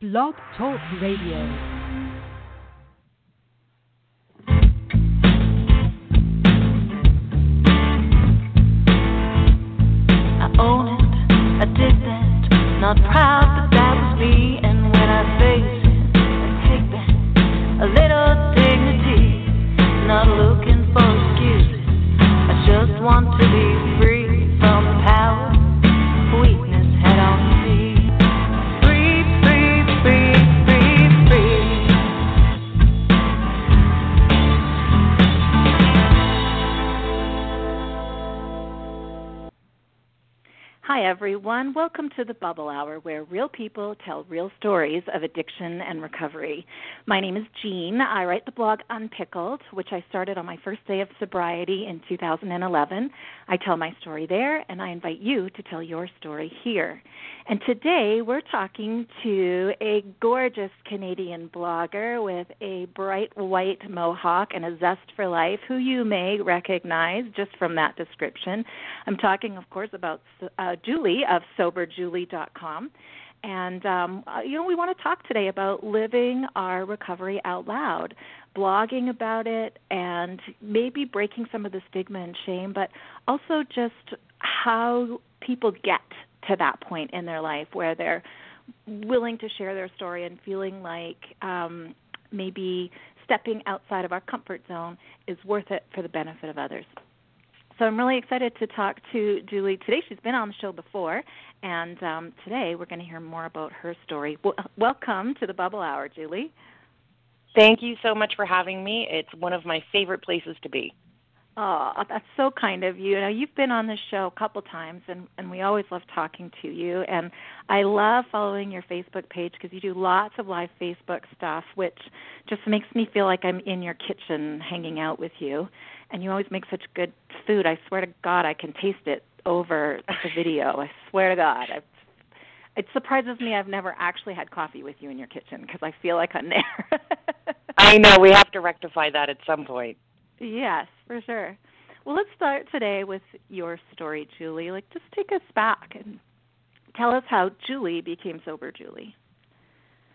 Blog Talk Radio. Everyone. Welcome to the Bubble Hour, where real people tell real stories of addiction and recovery. My name is Jean. I write the blog Unpickled, which I started on my first day of sobriety in 2011. I tell my story there, and I invite you to tell your story here. And today we're talking to a gorgeous Canadian blogger with a bright white mohawk and a zest for life, who you may recognize just from that description. I'm talking, of course, about uh, Julie of SoberJulie.com. And, um, uh, you know, we want to talk today about living our recovery out loud, blogging about it, and maybe breaking some of the stigma and shame, but also just how people get to that point in their life where they're willing to share their story and feeling like um, maybe stepping outside of our comfort zone is worth it for the benefit of others. So I'm really excited to talk to Julie today. She's been on the show before, and um, today we're going to hear more about her story. Welcome to the Bubble Hour, Julie. Thank you so much for having me. It's one of my favorite places to be. Oh, that's so kind of you. You know, you've been on this show a couple times, and and we always love talking to you. And I love following your Facebook page because you do lots of live Facebook stuff, which just makes me feel like I'm in your kitchen hanging out with you. And you always make such good food. I swear to God, I can taste it over the video. I swear to God. I've, it surprises me I've never actually had coffee with you in your kitchen because I feel like I'm there. I know we have to rectify that at some point. Yes, for sure. Well, let's start today with your story, Julie. Like, just take us back and tell us how Julie became sober, Julie.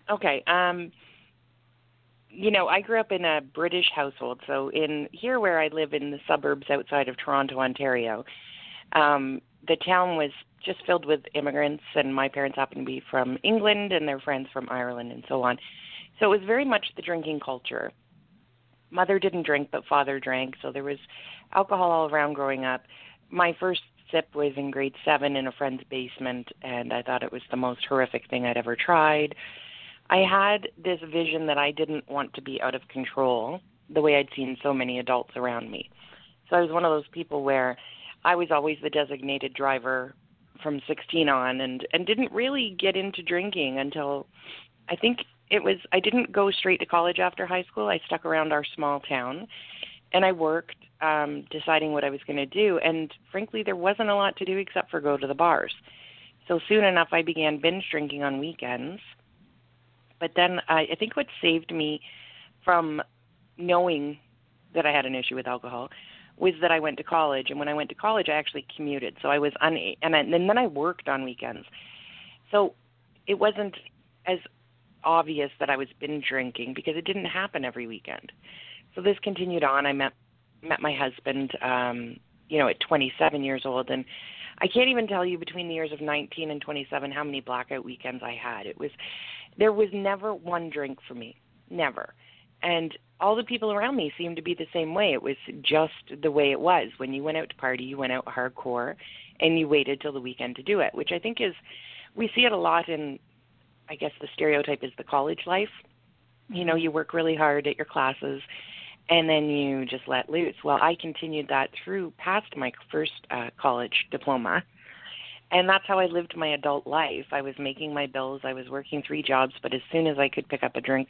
Okay. Um you know, I grew up in a British household, so in here where I live in the suburbs outside of Toronto, Ontario, um the town was just filled with immigrants and my parents happened to be from England and their friends from Ireland and so on. So it was very much the drinking culture. Mother didn't drink, but father drank, so there was alcohol all around growing up. My first sip was in grade seven in a friend's basement, and I thought it was the most horrific thing I'd ever tried. I had this vision that I didn't want to be out of control the way I'd seen so many adults around me. So I was one of those people where I was always the designated driver from 16 on and and didn't really get into drinking until I think it was I didn't go straight to college after high school. I stuck around our small town and I worked um deciding what I was going to do and frankly there wasn't a lot to do except for go to the bars. So soon enough I began binge drinking on weekends. But then I, I think what saved me from knowing that I had an issue with alcohol was that I went to college and when I went to college I actually commuted. So I was un and, and then I worked on weekends. So it wasn't as obvious that I was binge drinking because it didn't happen every weekend. So this continued on. I met met my husband, um, you know, at 27 years old, and I can't even tell you between the years of 19 and 27 how many blackout weekends I had. It was there was never one drink for me, never, and all the people around me seemed to be the same way. It was just the way it was. When you went out to party, you went out hardcore, and you waited till the weekend to do it, which I think is we see it a lot in I guess the stereotype is the college life. You know, you work really hard at your classes and then you just let loose. Well, I continued that through past my first uh, college diploma. And that's how I lived my adult life. I was making my bills, I was working three jobs, but as soon as I could pick up a drink,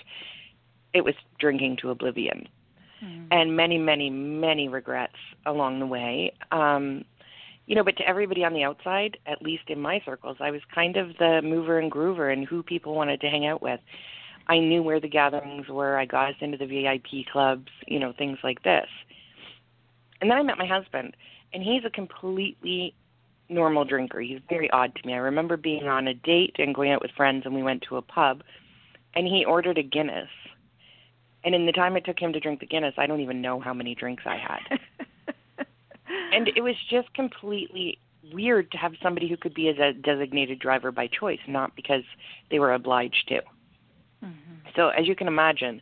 it was drinking to oblivion. Mm. And many, many, many regrets along the way. Um you know, but to everybody on the outside, at least in my circles, I was kind of the mover and groover and who people wanted to hang out with. I knew where the gatherings were. I got us into the VIP clubs, you know, things like this. And then I met my husband, and he's a completely normal drinker. He's very odd to me. I remember being on a date and going out with friends, and we went to a pub, and he ordered a Guinness. And in the time it took him to drink the Guinness, I don't even know how many drinks I had. and it was just completely weird to have somebody who could be as a designated driver by choice, not because they were obliged to. Mm-hmm. So, as you can imagine,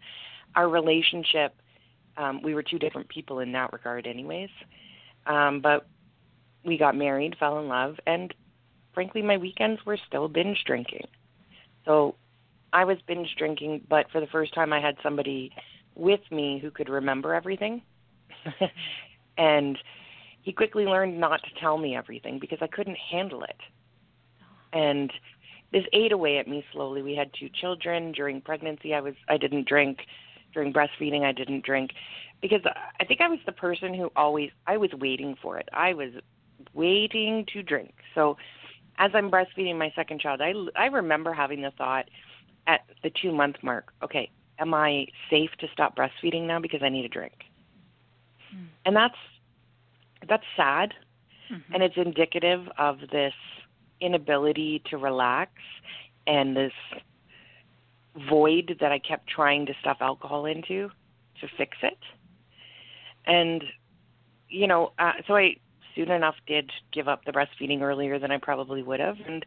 our relationship, um, we were two different people in that regard, anyways. Um, but we got married, fell in love, and frankly, my weekends were still binge drinking. So, I was binge drinking, but for the first time, I had somebody with me who could remember everything. and he quickly learned not to tell me everything because I couldn't handle it. And this ate away at me slowly. We had two children during pregnancy. I was I didn't drink during breastfeeding. I didn't drink because I think I was the person who always I was waiting for it. I was waiting to drink. So as I'm breastfeeding my second child, I I remember having the thought at the 2 month mark, okay, am I safe to stop breastfeeding now because I need a drink? Hmm. And that's that's sad mm-hmm. and it's indicative of this inability to relax and this void that I kept trying to stuff alcohol into to fix it. And you know, uh, so I soon enough did give up the breastfeeding earlier than I probably would have and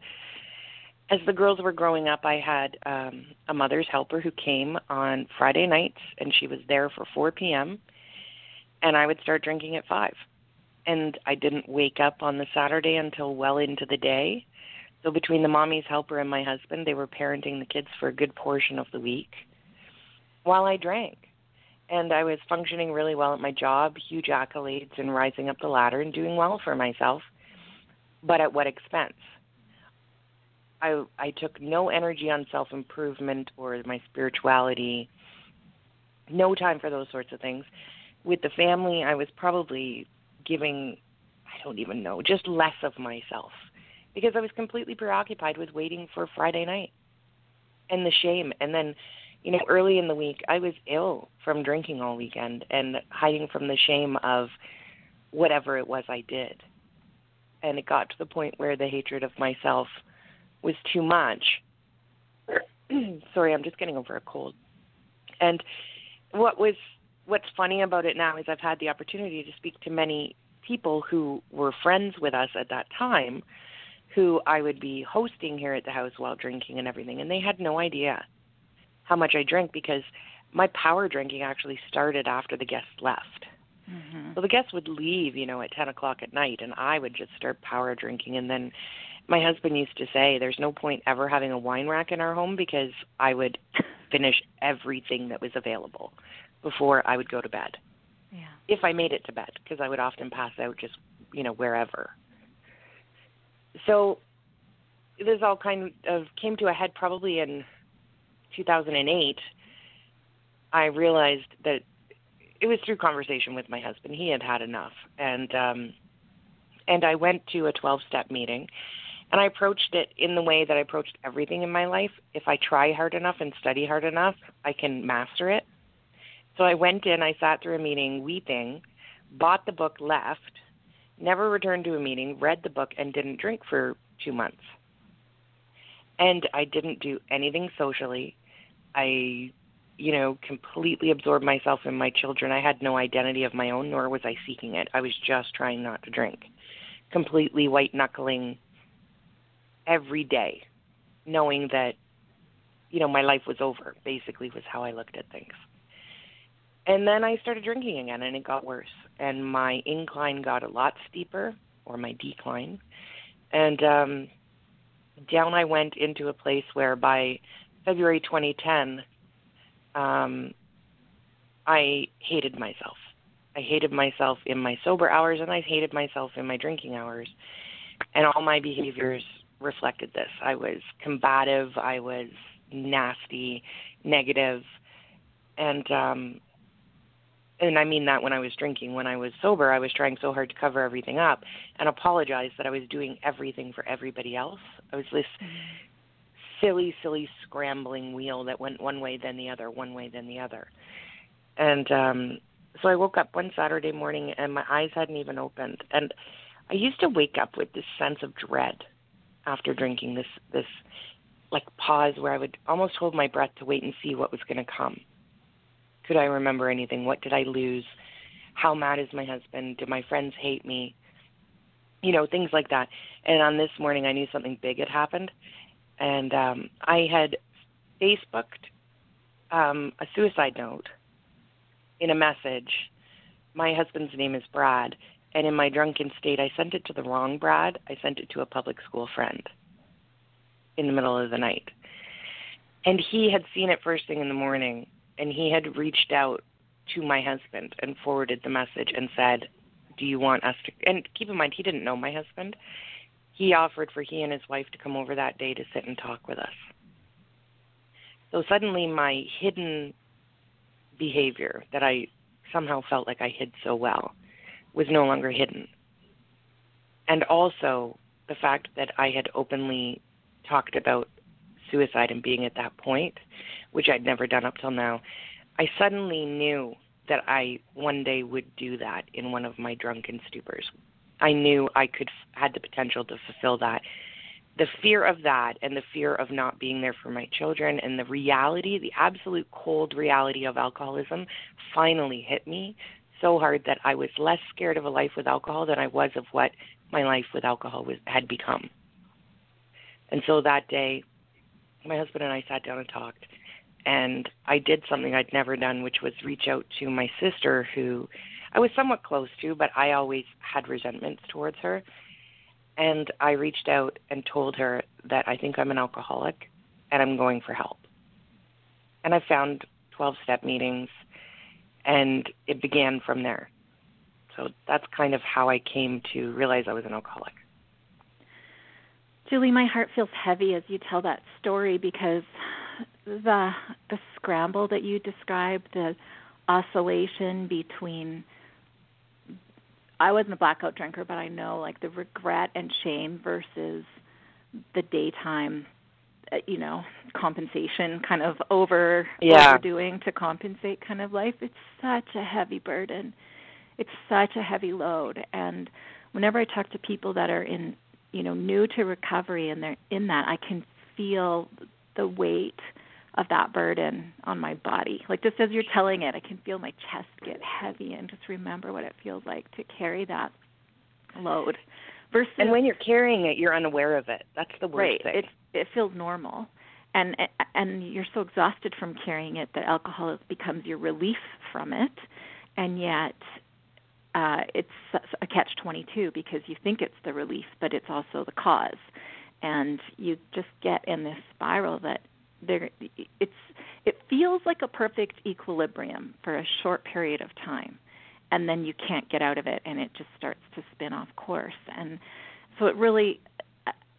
as the girls were growing up, I had um, a mother's helper who came on Friday nights, and she was there for 4 p.m. And I would start drinking at 5 and I didn't wake up on the Saturday until well into the day. So between the mommy's helper and my husband, they were parenting the kids for a good portion of the week while I drank. And I was functioning really well at my job, huge accolades and rising up the ladder and doing well for myself. But at what expense? I I took no energy on self-improvement or my spirituality. No time for those sorts of things. With the family, I was probably giving, I don't even know, just less of myself because I was completely preoccupied with waiting for Friday night and the shame. And then, you know, early in the week, I was ill from drinking all weekend and hiding from the shame of whatever it was I did. And it got to the point where the hatred of myself was too much. Sorry, I'm just getting over a cold. And what was what's funny about it now is I've had the opportunity to speak to many people who were friends with us at that time who I would be hosting here at the house while drinking and everything and they had no idea how much I drank because my power drinking actually started after the guests left. Mm-hmm. So the guests would leave, you know, at ten o'clock at night and I would just start power drinking and then my husband used to say there's no point ever having a wine rack in our home because I would finish everything that was available before I would go to bed. Yeah. If I made it to bed, because I would often pass out just, you know, wherever. So this all kind of came to a head probably in 2008. I realized that it was through conversation with my husband. He had had enough, and um, and I went to a 12-step meeting, and I approached it in the way that I approached everything in my life. If I try hard enough and study hard enough, I can master it. So I went in, I sat through a meeting weeping, bought the book, left, never returned to a meeting, read the book, and didn't drink for two months. And I didn't do anything socially. I, you know, completely absorbed myself in my children. I had no identity of my own, nor was I seeking it. I was just trying not to drink. Completely white knuckling every day, knowing that, you know, my life was over, basically, was how I looked at things. And then I started drinking again, and it got worse. And my incline got a lot steeper, or my decline. And um, down I went into a place where by February 2010, um, I hated myself. I hated myself in my sober hours, and I hated myself in my drinking hours. And all my behaviors reflected this. I was combative, I was nasty, negative, and um, and I mean that when I was drinking. When I was sober, I was trying so hard to cover everything up and apologize that I was doing everything for everybody else. I was this silly, silly scrambling wheel that went one way, then the other, one way, then the other. And um so I woke up one Saturday morning and my eyes hadn't even opened. And I used to wake up with this sense of dread after drinking this this like pause where I would almost hold my breath to wait and see what was going to come. Could I remember anything? What did I lose? How mad is my husband? Do my friends hate me? You know, things like that. And on this morning, I knew something big had happened. And um, I had Facebooked um, a suicide note in a message. My husband's name is Brad. And in my drunken state, I sent it to the wrong Brad. I sent it to a public school friend in the middle of the night. And he had seen it first thing in the morning, and he had reached out to my husband and forwarded the message and said, Do you want us to? And keep in mind, he didn't know my husband. He offered for he and his wife to come over that day to sit and talk with us. So suddenly, my hidden behavior that I somehow felt like I hid so well was no longer hidden. And also the fact that I had openly talked about suicide and being at that point, which I'd never done up till now, I suddenly knew that I one day would do that in one of my drunken stupors. I knew I could had the potential to fulfill that. The fear of that and the fear of not being there for my children and the reality, the absolute cold reality of alcoholism finally hit me so hard that I was less scared of a life with alcohol than I was of what my life with alcohol was had become. And so that day, my husband and I sat down and talked. And I did something I'd never done, which was reach out to my sister, who I was somewhat close to, but I always had resentments towards her. And I reached out and told her that I think I'm an alcoholic and I'm going for help. And I found 12 step meetings, and it began from there. So that's kind of how I came to realize I was an alcoholic. Julie, my heart feels heavy as you tell that story because the the scramble that you described, the oscillation between I wasn't a blackout drinker, but I know like the regret and shame versus the daytime uh, you know compensation kind of over yeah. overdoing to compensate kind of life. It's such a heavy burden. It's such a heavy load. And whenever i talk to people that are in you know new to recovery and they're in that i can feel the weight of that burden on my body. Like just as you're telling it i can feel my chest get heavy and just remember what it feels like to carry that load versus and when you're carrying it you're unaware of it. That's the worst right. thing. It it feels normal. And and you're so exhausted from carrying it that alcohol becomes your relief from it. And yet uh, it's a catch 22 because you think it's the relief, but it's also the cause, and you just get in this spiral that there it's it feels like a perfect equilibrium for a short period of time, and then you can't get out of it, and it just starts to spin off course, and so it really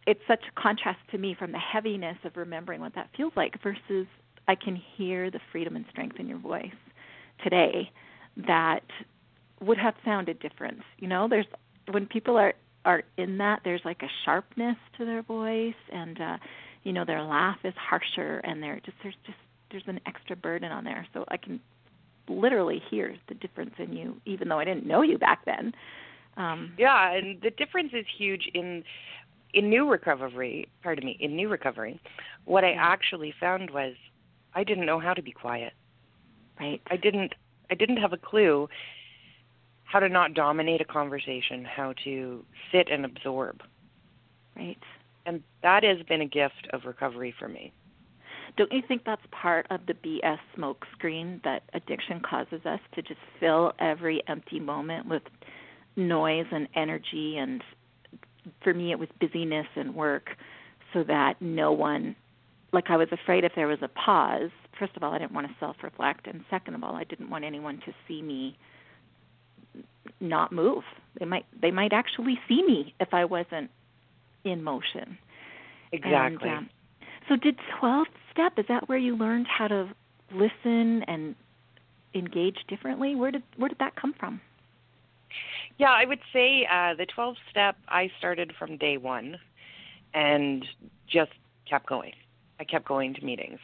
it's such a contrast to me from the heaviness of remembering what that feels like versus I can hear the freedom and strength in your voice today that would have sounded different. You know, there's when people are are in that, there's like a sharpness to their voice, and uh, you know, their laugh is harsher, and they're just there's just there's an extra burden on there. So I can literally hear the difference in you, even though I didn't know you back then. Um, yeah, and the difference is huge in in new recovery. Pardon me, in new recovery, what I actually found was I didn't know how to be quiet. Right. I didn't. I didn't have a clue how to not dominate a conversation, how to sit and absorb. Right. And that has been a gift of recovery for me. Don't you think that's part of the BS smokescreen that addiction causes us to just fill every empty moment with noise and energy and for me it was busyness and work so that no one like I was afraid if there was a pause, first of all I didn't want to self reflect and second of all I didn't want anyone to see me not move. They might they might actually see me if I wasn't in motion. Exactly. And, um, so did 12 step is that where you learned how to listen and engage differently? Where did where did that come from? Yeah, I would say uh, the 12 step I started from day 1 and just kept going. I kept going to meetings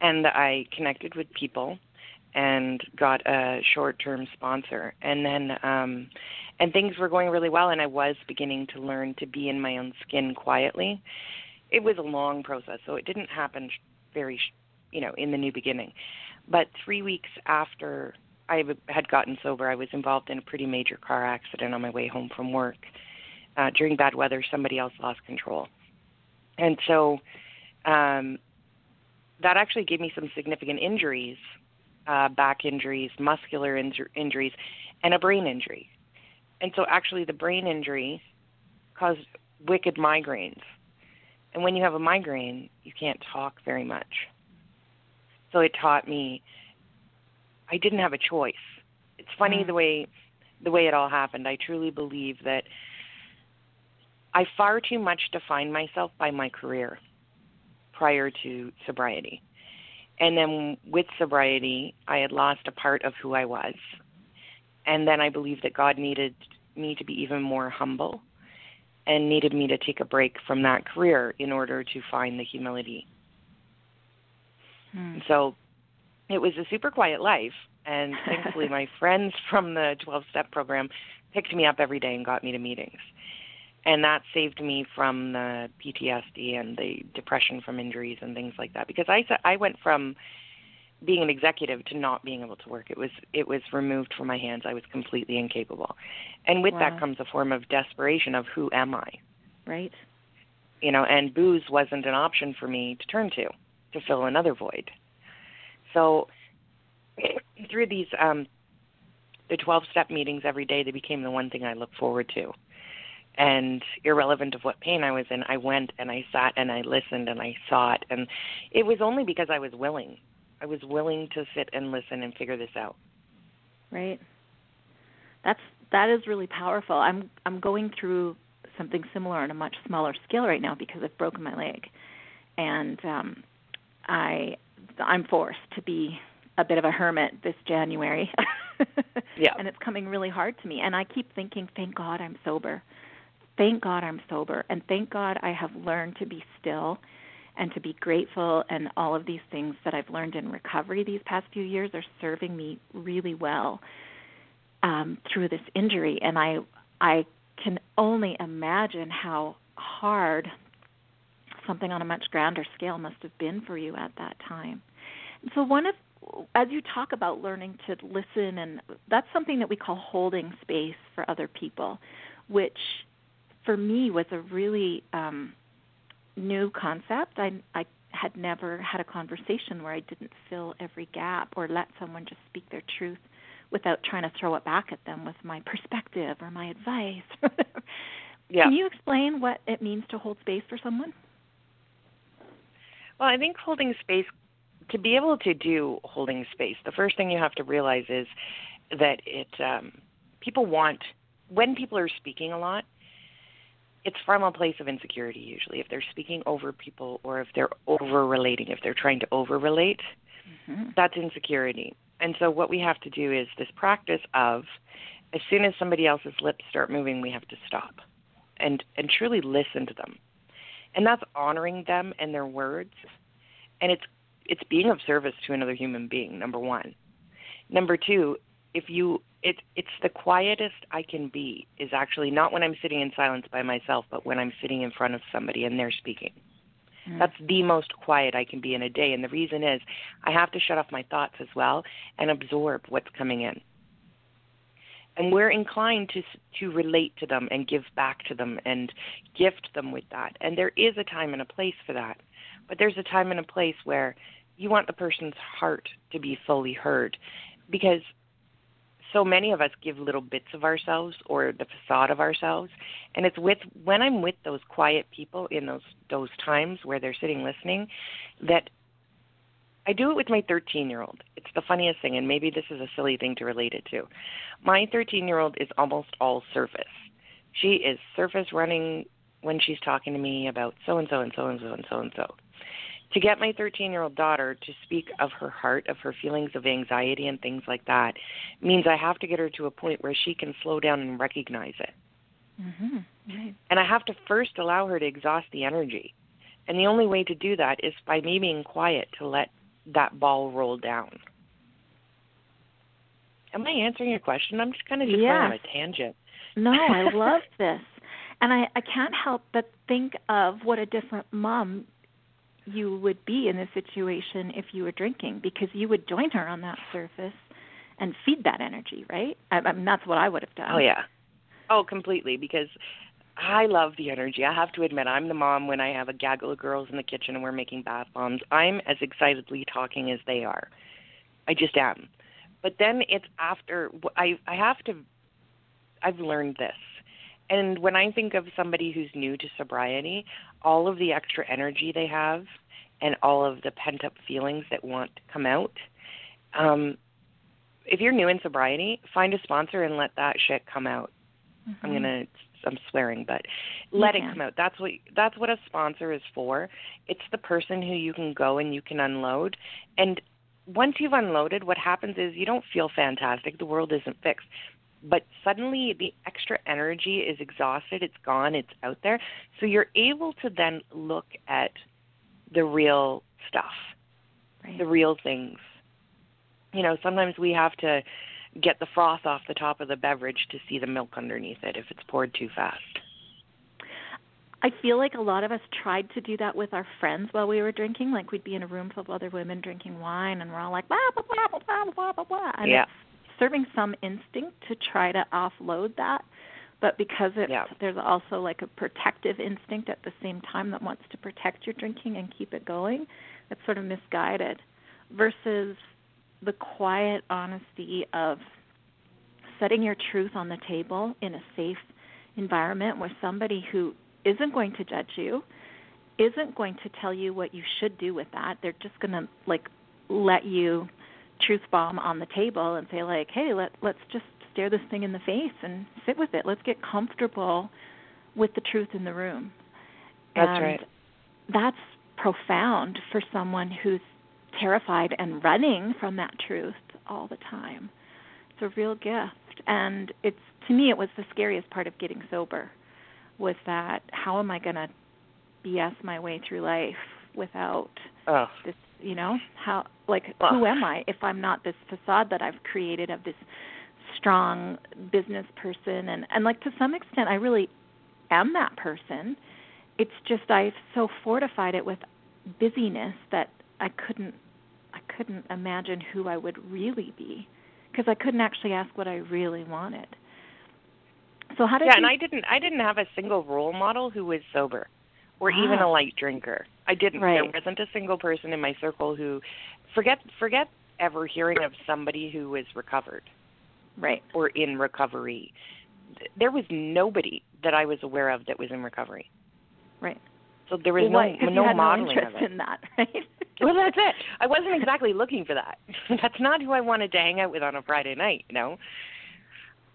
and I connected with people and got a short-term sponsor and then um and things were going really well and I was beginning to learn to be in my own skin quietly it was a long process, so it didn't happen very, you know, in the new beginning. But three weeks after I had gotten sober, I was involved in a pretty major car accident on my way home from work. Uh, during bad weather, somebody else lost control, and so um, that actually gave me some significant injuries, uh, back injuries, muscular inj- injuries, and a brain injury. And so, actually, the brain injury caused wicked migraines. And when you have a migraine, you can't talk very much. So it taught me I didn't have a choice. It's funny mm. the way the way it all happened. I truly believe that I far too much defined myself by my career prior to sobriety. And then with sobriety, I had lost a part of who I was. And then I believed that God needed me to be even more humble and needed me to take a break from that career in order to find the humility. Hmm. So it was a super quiet life. And thankfully, my friends from the 12 step program picked me up every day and got me to meetings. And that saved me from the PTSD and the depression from injuries and things like that. Because I, I went from being an executive to not being able to work. It was it was removed from my hands. I was completely incapable. And with wow. that comes a form of desperation of who am I? Right. You know, and booze wasn't an option for me to turn to to fill another void. So through these um the 12 step meetings every day they became the one thing I look forward to. And irrelevant of what pain I was in, I went and I sat and I listened and I saw it and it was only because I was willing I was willing to sit and listen and figure this out. Right. That's that is really powerful. I'm I'm going through something similar on a much smaller scale right now because I've broken my leg, and um, I I'm forced to be a bit of a hermit this January. yeah. And it's coming really hard to me, and I keep thinking, thank God I'm sober. Thank God I'm sober, and thank God I have learned to be still and to be grateful and all of these things that I've learned in recovery these past few years are serving me really well um, through this injury and I I can only imagine how hard something on a much grander scale must have been for you at that time. so one of as you talk about learning to listen and that's something that we call holding space for other people, which for me was a really um new concept. I I had never had a conversation where I didn't fill every gap or let someone just speak their truth without trying to throw it back at them with my perspective or my advice. yeah. Can you explain what it means to hold space for someone? Well, I think holding space to be able to do holding space, the first thing you have to realize is that it um, people want when people are speaking a lot, it's from a place of insecurity usually if they're speaking over people or if they're over relating if they're trying to over relate mm-hmm. that's insecurity. And so what we have to do is this practice of as soon as somebody else's lips start moving we have to stop and and truly listen to them. And that's honoring them and their words. And it's it's being of service to another human being number 1 number 2 if you it it's the quietest I can be is actually not when I'm sitting in silence by myself, but when I'm sitting in front of somebody and they're speaking. Mm. That's the most quiet I can be in a day, and the reason is I have to shut off my thoughts as well and absorb what's coming in. And we're inclined to to relate to them and give back to them and gift them with that. And there is a time and a place for that. But there's a time and a place where you want the person's heart to be fully heard because so many of us give little bits of ourselves or the facade of ourselves. And it's with when i'm with those quiet people in those those times where they're sitting listening that i do it with my 13 year old it's the funniest thing and maybe this is a silly thing to relate it to. My 13 year old is almost all surface. She is surface running when she's talking to me about so and so and so and so and so and so to get my 13 year old daughter to speak of her heart, of her feelings of anxiety and things like that, means I have to get her to a point where she can slow down and recognize it. Mm-hmm. Right. And I have to first allow her to exhaust the energy. And the only way to do that is by me being quiet to let that ball roll down. Am I answering your question? I'm just kind of just yes. going on a tangent. No, I love this. And I, I can't help but think of what a different mom you would be in this situation if you were drinking because you would join her on that surface and feed that energy, right? I, I mean, that's what I would have done. Oh yeah. Oh, completely. Because I love the energy. I have to admit, I'm the mom when I have a gaggle of girls in the kitchen and we're making bath bombs. I'm as excitedly talking as they are. I just am. But then it's after I I have to. I've learned this. And when I think of somebody who's new to sobriety, all of the extra energy they have and all of the pent up feelings that want to come out, um, if you're new in sobriety, find a sponsor and let that shit come out. Mm-hmm. I'm gonna I'm swearing, but let it come out. That's what that's what a sponsor is for. It's the person who you can go and you can unload. And once you've unloaded, what happens is you don't feel fantastic. The world isn't fixed. But suddenly the extra energy is exhausted, it's gone, it's out there. So you're able to then look at the real stuff, right. the real things you know, sometimes we have to get the froth off the top of the beverage to see the milk underneath it if it's poured too fast. I feel like a lot of us tried to do that with our friends while we were drinking. Like we'd be in a room full of other women drinking wine, and we're all like blah blah blah blah blah blah blah. And yeah. Serving some instinct to try to offload that, but because it's yeah. there's also like a protective instinct at the same time that wants to protect your drinking and keep it going. It's sort of misguided. Versus the quiet honesty of setting your truth on the table in a safe environment with somebody who isn't going to judge you, isn't going to tell you what you should do with that. They're just going to like let you truth bomb on the table and say like, "Hey, let let's just stare this thing in the face and sit with it. Let's get comfortable with the truth in the room." That's and right. That's profound for someone who's terrified and running from that truth all the time. It's a real gift, and it's to me it was the scariest part of getting sober. Was that how am I going to BS my way through life without oh. this? You know how like oh. who am I if I'm not this facade that I've created of this strong business person and and like to some extent I really am that person. It's just I've so fortified it with busyness that I couldn't I couldn't imagine who I would really be because I couldn't actually ask what I really wanted. So how did Yeah, you... and I didn't I didn't have a single role model who was sober or ah. even a light drinker. I didn't right. there wasn't a single person in my circle who forget forget ever hearing of somebody who was recovered. Right. Or in recovery. There was nobody that I was aware of that was in recovery. Right. So there was well, no no modeling no of it. in that, right? well, that's it. I wasn't exactly looking for that. that's not who I wanted to hang out with on a Friday night, you know.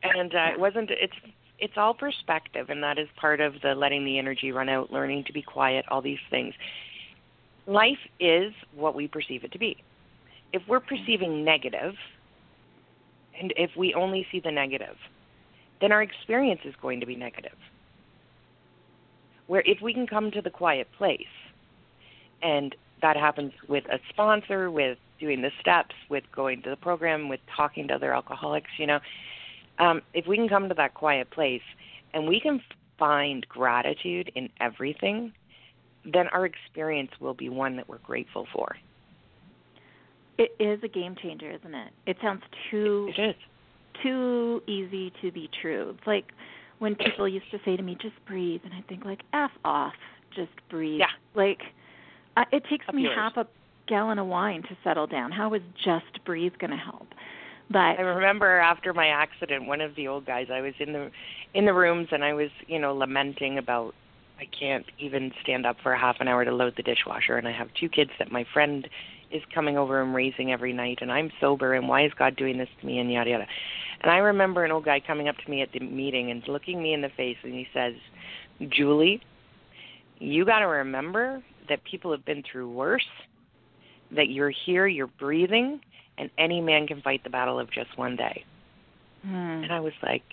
And uh, it wasn't. It's it's all perspective, and that is part of the letting the energy run out, learning to be quiet, all these things. Life is what we perceive it to be. If we're perceiving negative, and if we only see the negative, then our experience is going to be negative where if we can come to the quiet place and that happens with a sponsor with doing the steps with going to the program with talking to other alcoholics you know um, if we can come to that quiet place and we can find gratitude in everything then our experience will be one that we're grateful for it is a game changer isn't it it sounds too it is too easy to be true it's like when people used to say to me, "Just breathe," and I think like, "F off, just breathe." Yeah. Like, uh, it takes Up me yours. half a gallon of wine to settle down. How is just breathe going to help? But I remember after my accident, one of the old guys, I was in the in the rooms and I was, you know, lamenting about I can't even stand up for half an hour to load the dishwasher and I have two kids that my friend is coming over and raising every night and I'm sober and why is God doing this to me and yada yada. And I remember an old guy coming up to me at the meeting and looking me in the face and he says, Julie, you got to remember that people have been through worse, that you're here, you're breathing, and any man can fight the battle of just one day. Mm. And I was like,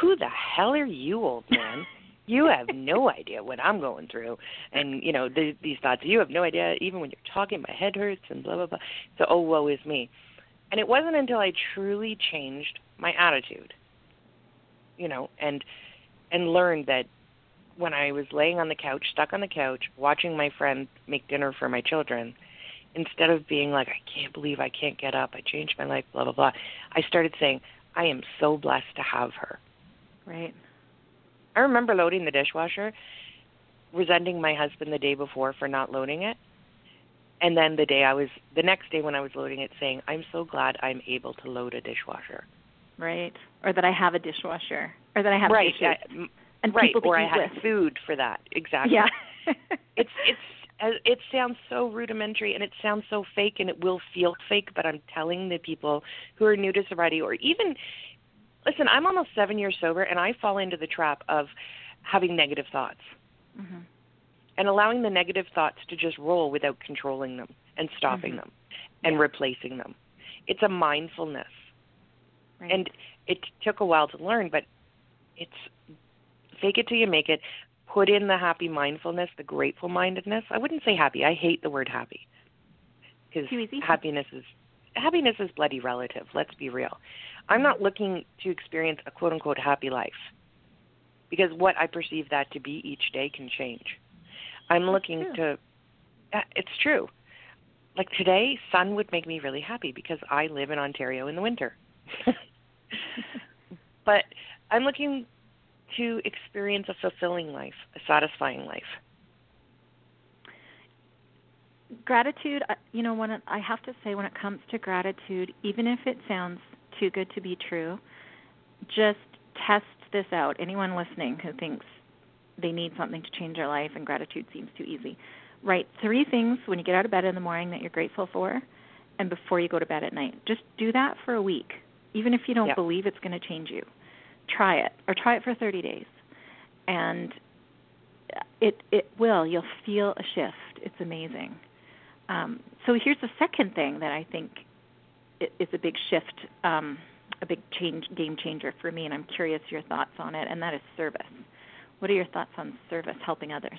who the hell are you, old man? you have no idea what I'm going through. And, you know, the, these thoughts, you have no idea, even when you're talking, my head hurts and blah, blah, blah. So, oh, woe is me. And it wasn't until I truly changed my attitude, you know, and and learned that when I was laying on the couch, stuck on the couch, watching my friend make dinner for my children, instead of being like, I can't believe I can't get up, I changed my life, blah, blah, blah, I started saying, I am so blessed to have her. Right. I remember loading the dishwasher, resenting my husband the day before for not loading it. And then the day I was, the next day when I was loading it, saying, I'm so glad I'm able to load a dishwasher. Right. Or that I have a dishwasher. Or that I have right. dishes. And right. people to or eat I had with. food for that. Exactly. Yeah. it's it's it sounds so rudimentary and it sounds so fake and it will feel fake but i'm telling the people who are new to sobriety or even listen i'm almost seven years sober and i fall into the trap of having negative thoughts. Hmm and allowing the negative thoughts to just roll without controlling them and stopping Mhm. them and Yeah. replacing them. It's a mindfulness. Right. and it took a while to learn but it's fake it till you make it. Put in the happy mindfulness the grateful mindedness. I wouldn't say happy. I hate the word happy. Because happiness is happiness is bloody relative let's be real. I'm not looking to experience a quote unquote happy life because what i perceive that to be each day can change. I'm looking to it's true. Like today sun would make me really happy because i live in ontario in the winter. But i'm looking to experience a fulfilling life a satisfying life gratitude uh, you know when it, i have to say when it comes to gratitude even if it sounds too good to be true just test this out. Anyone listening who thinks they need something to change their life and gratitude seems too easy. Write three things when you get out of bed in the morning that you're grateful for and before you go to bed at night. Just do that for a week even if you don't Yeah. believe it's going to change you. Try it or try it for 30 days. And it it will. You'll feel a shift. It's amazing um, so here's the second thing that I think is a big shift, um, a big change, game changer for me, and I'm curious your thoughts on it, and that is service. What are your thoughts on service, helping others?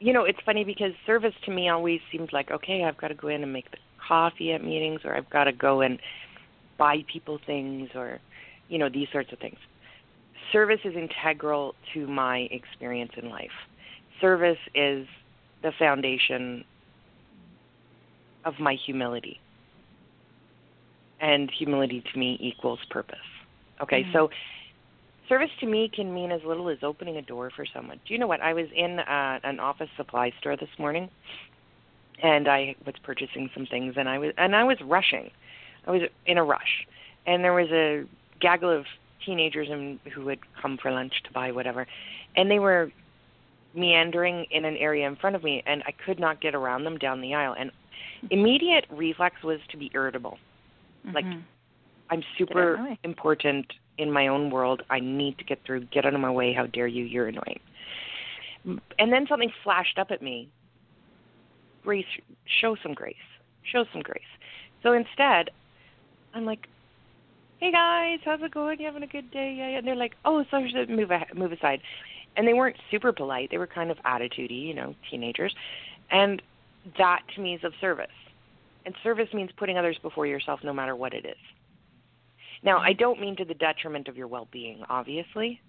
you know, it's funny because service to me always seems like, okay, I've got to go in and make the coffee at meetings, or I've got to go and buy people things, or, you know, these sorts of things. Service is integral to my experience in life. Service is the foundation of my humility. And humility to me equals purpose. Okay, Mhm. so service to me can mean as little as opening a door for someone. Do you know what? I was in uh, an office supply store this morning, and I was purchasing some things, and I was and I was rushing. I was in a rush, and there was a gaggle of teenagers and who had come for lunch to buy whatever, and they were meandering in an area in front of me, and I could not get around them down the aisle. And immediate reflex was to be irritable. Like, Mhm. I'm Get out of super important in my own world. I need to get through. Get out of my way. How dare you? You're annoying. And then something flashed up at me. Grace, show some grace. Show some grace. So instead, I'm like, "Hey guys, how's it going? You having a good day?" Yeah, yeah. And they're like, "Oh, sorry, should move a- move aside." And they weren't super polite. They were kind of attitudey, you know, teenagers. And that to me is of service. And service means putting others before yourself, no matter what it is. Now, I don't mean to the detriment of your well being, obviously,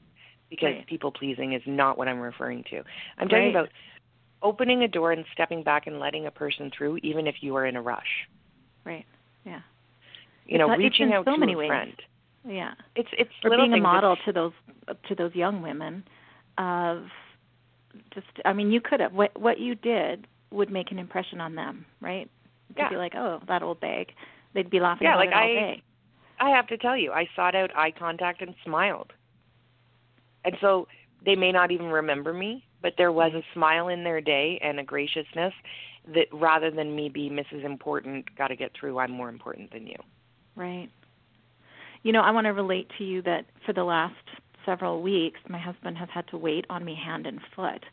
because Right. people pleasing is not what I'm referring to. I'm talking Right. about opening a door and stepping back and letting a person through, even if you are in a rush. Right. Yeah. You know, It's- it's reaching out so to many a ways. friend. Yeah. It's it's or little being a model to those to those young women of just I mean you could have what what you did would make an impression on them, right? To Yeah. be like, "Oh, that old bag." They'd be laughing Yeah, like I- day. I have to tell you, I sought out eye contact and smiled. And so they may not even remember me, but there was a smile in their day and a graciousness that rather than me be Mrs. Important, got to get through, I'm more important than you. Right. You know, I want to relate to you that for the last several weeks, my husband has had to wait on me hand and foot,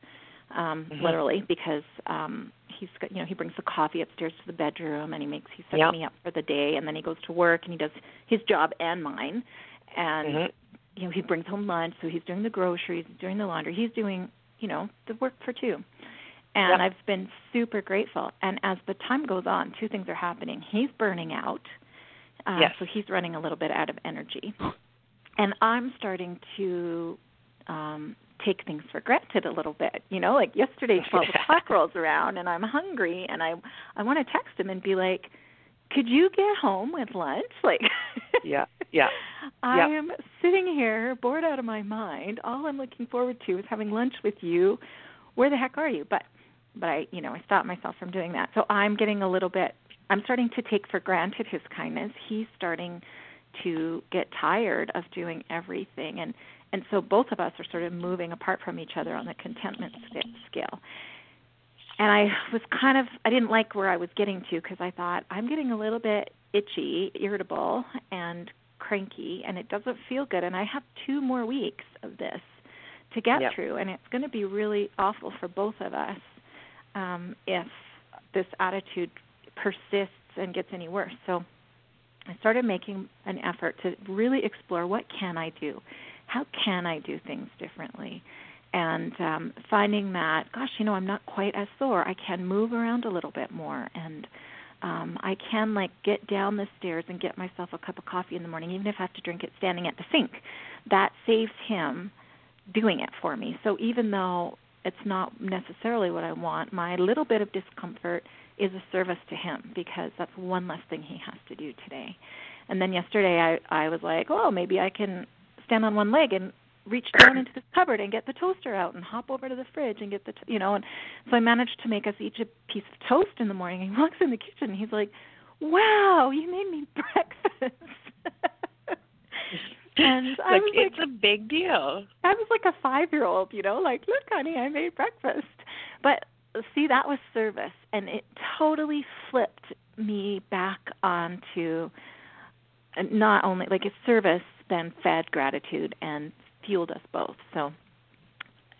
um, Mhm. literally, because um, he's got, you know he brings the coffee upstairs to the bedroom and he makes he sets Yep. me up for the day, and then he goes to work and he does his job and mine, and Mhm. you know he brings home lunch, so he's doing the groceries, he's doing the laundry, he's doing you know the work for two. And Yep. I've been super grateful. And as the time goes on, two things are happening. He's burning out, uh, Yes. so he's running a little bit out of energy. and I'm starting to um take things for granted a little bit. You know, like yesterday twelve o'clock rolls around and I'm hungry and I I want to text him and be like, Could you get home with lunch? Like Yeah. Yeah. I Yep. am sitting here bored out of my mind. All I'm looking forward to is having lunch with you. Where the heck are you? But but I you know, I stopped myself from doing that. So I'm getting a little bit I'm starting to take for granted his kindness. He's starting to get tired of doing everything. And and so both of us are sort of moving apart from each other on the contentment sca- scale. And i was kind of i didn't like where i was getting to because i thought i'm getting a little bit itchy irritable and cranky and it doesn't feel good and i have two more weeks of this to get Yep. through and it's going to be really awful for both of us um if this attitude persists and gets any worse. So I started making an effort to really explore what can I do? How can I do things differently? And um, finding that, gosh, you know, I'm not quite as sore. I can move around a little bit more, and um, I can like get down the stairs and get myself a cup of coffee in the morning, even if I have to drink it standing at the sink. That saves him doing it for me. So even though it's not necessarily what I want, my little bit of discomfort is a service to him because that's one less thing he has to do today. And then yesterday I I was like, "Oh, maybe I can stand on one leg and reach down into the cupboard and get the toaster out and hop over to the fridge and get the t- you know and so I managed to make us each a piece of toast in the morning. He walks in the kitchen and he's like, "Wow, you made me breakfast." and I like was it's like a big deal. I was like a five year old, you know, like, look, honey, I made breakfast. But see, that was service, and it totally flipped me back onto uh, not only like a service, then fed gratitude and fueled us both. So,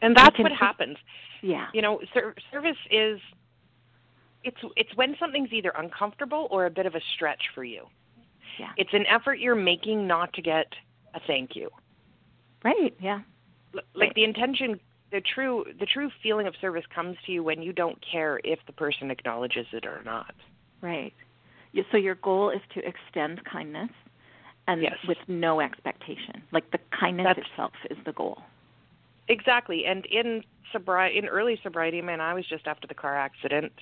And that's what happens. yeah, You know, ser- service is it's it's when something's either uncomfortable or a bit of a stretch for you. yeah, It's an effort you're making not to get a thank you. right, yeah, L- Like Right. the intention the true the true feeling of service comes to you when you don't care if the person acknowledges it or not. right. So your goal is to extend kindness, and Yes. with no expectation. Like the kindness That's- itself is the goal. Exactly. And in sobri in early sobriety, man, I was just after the car accident.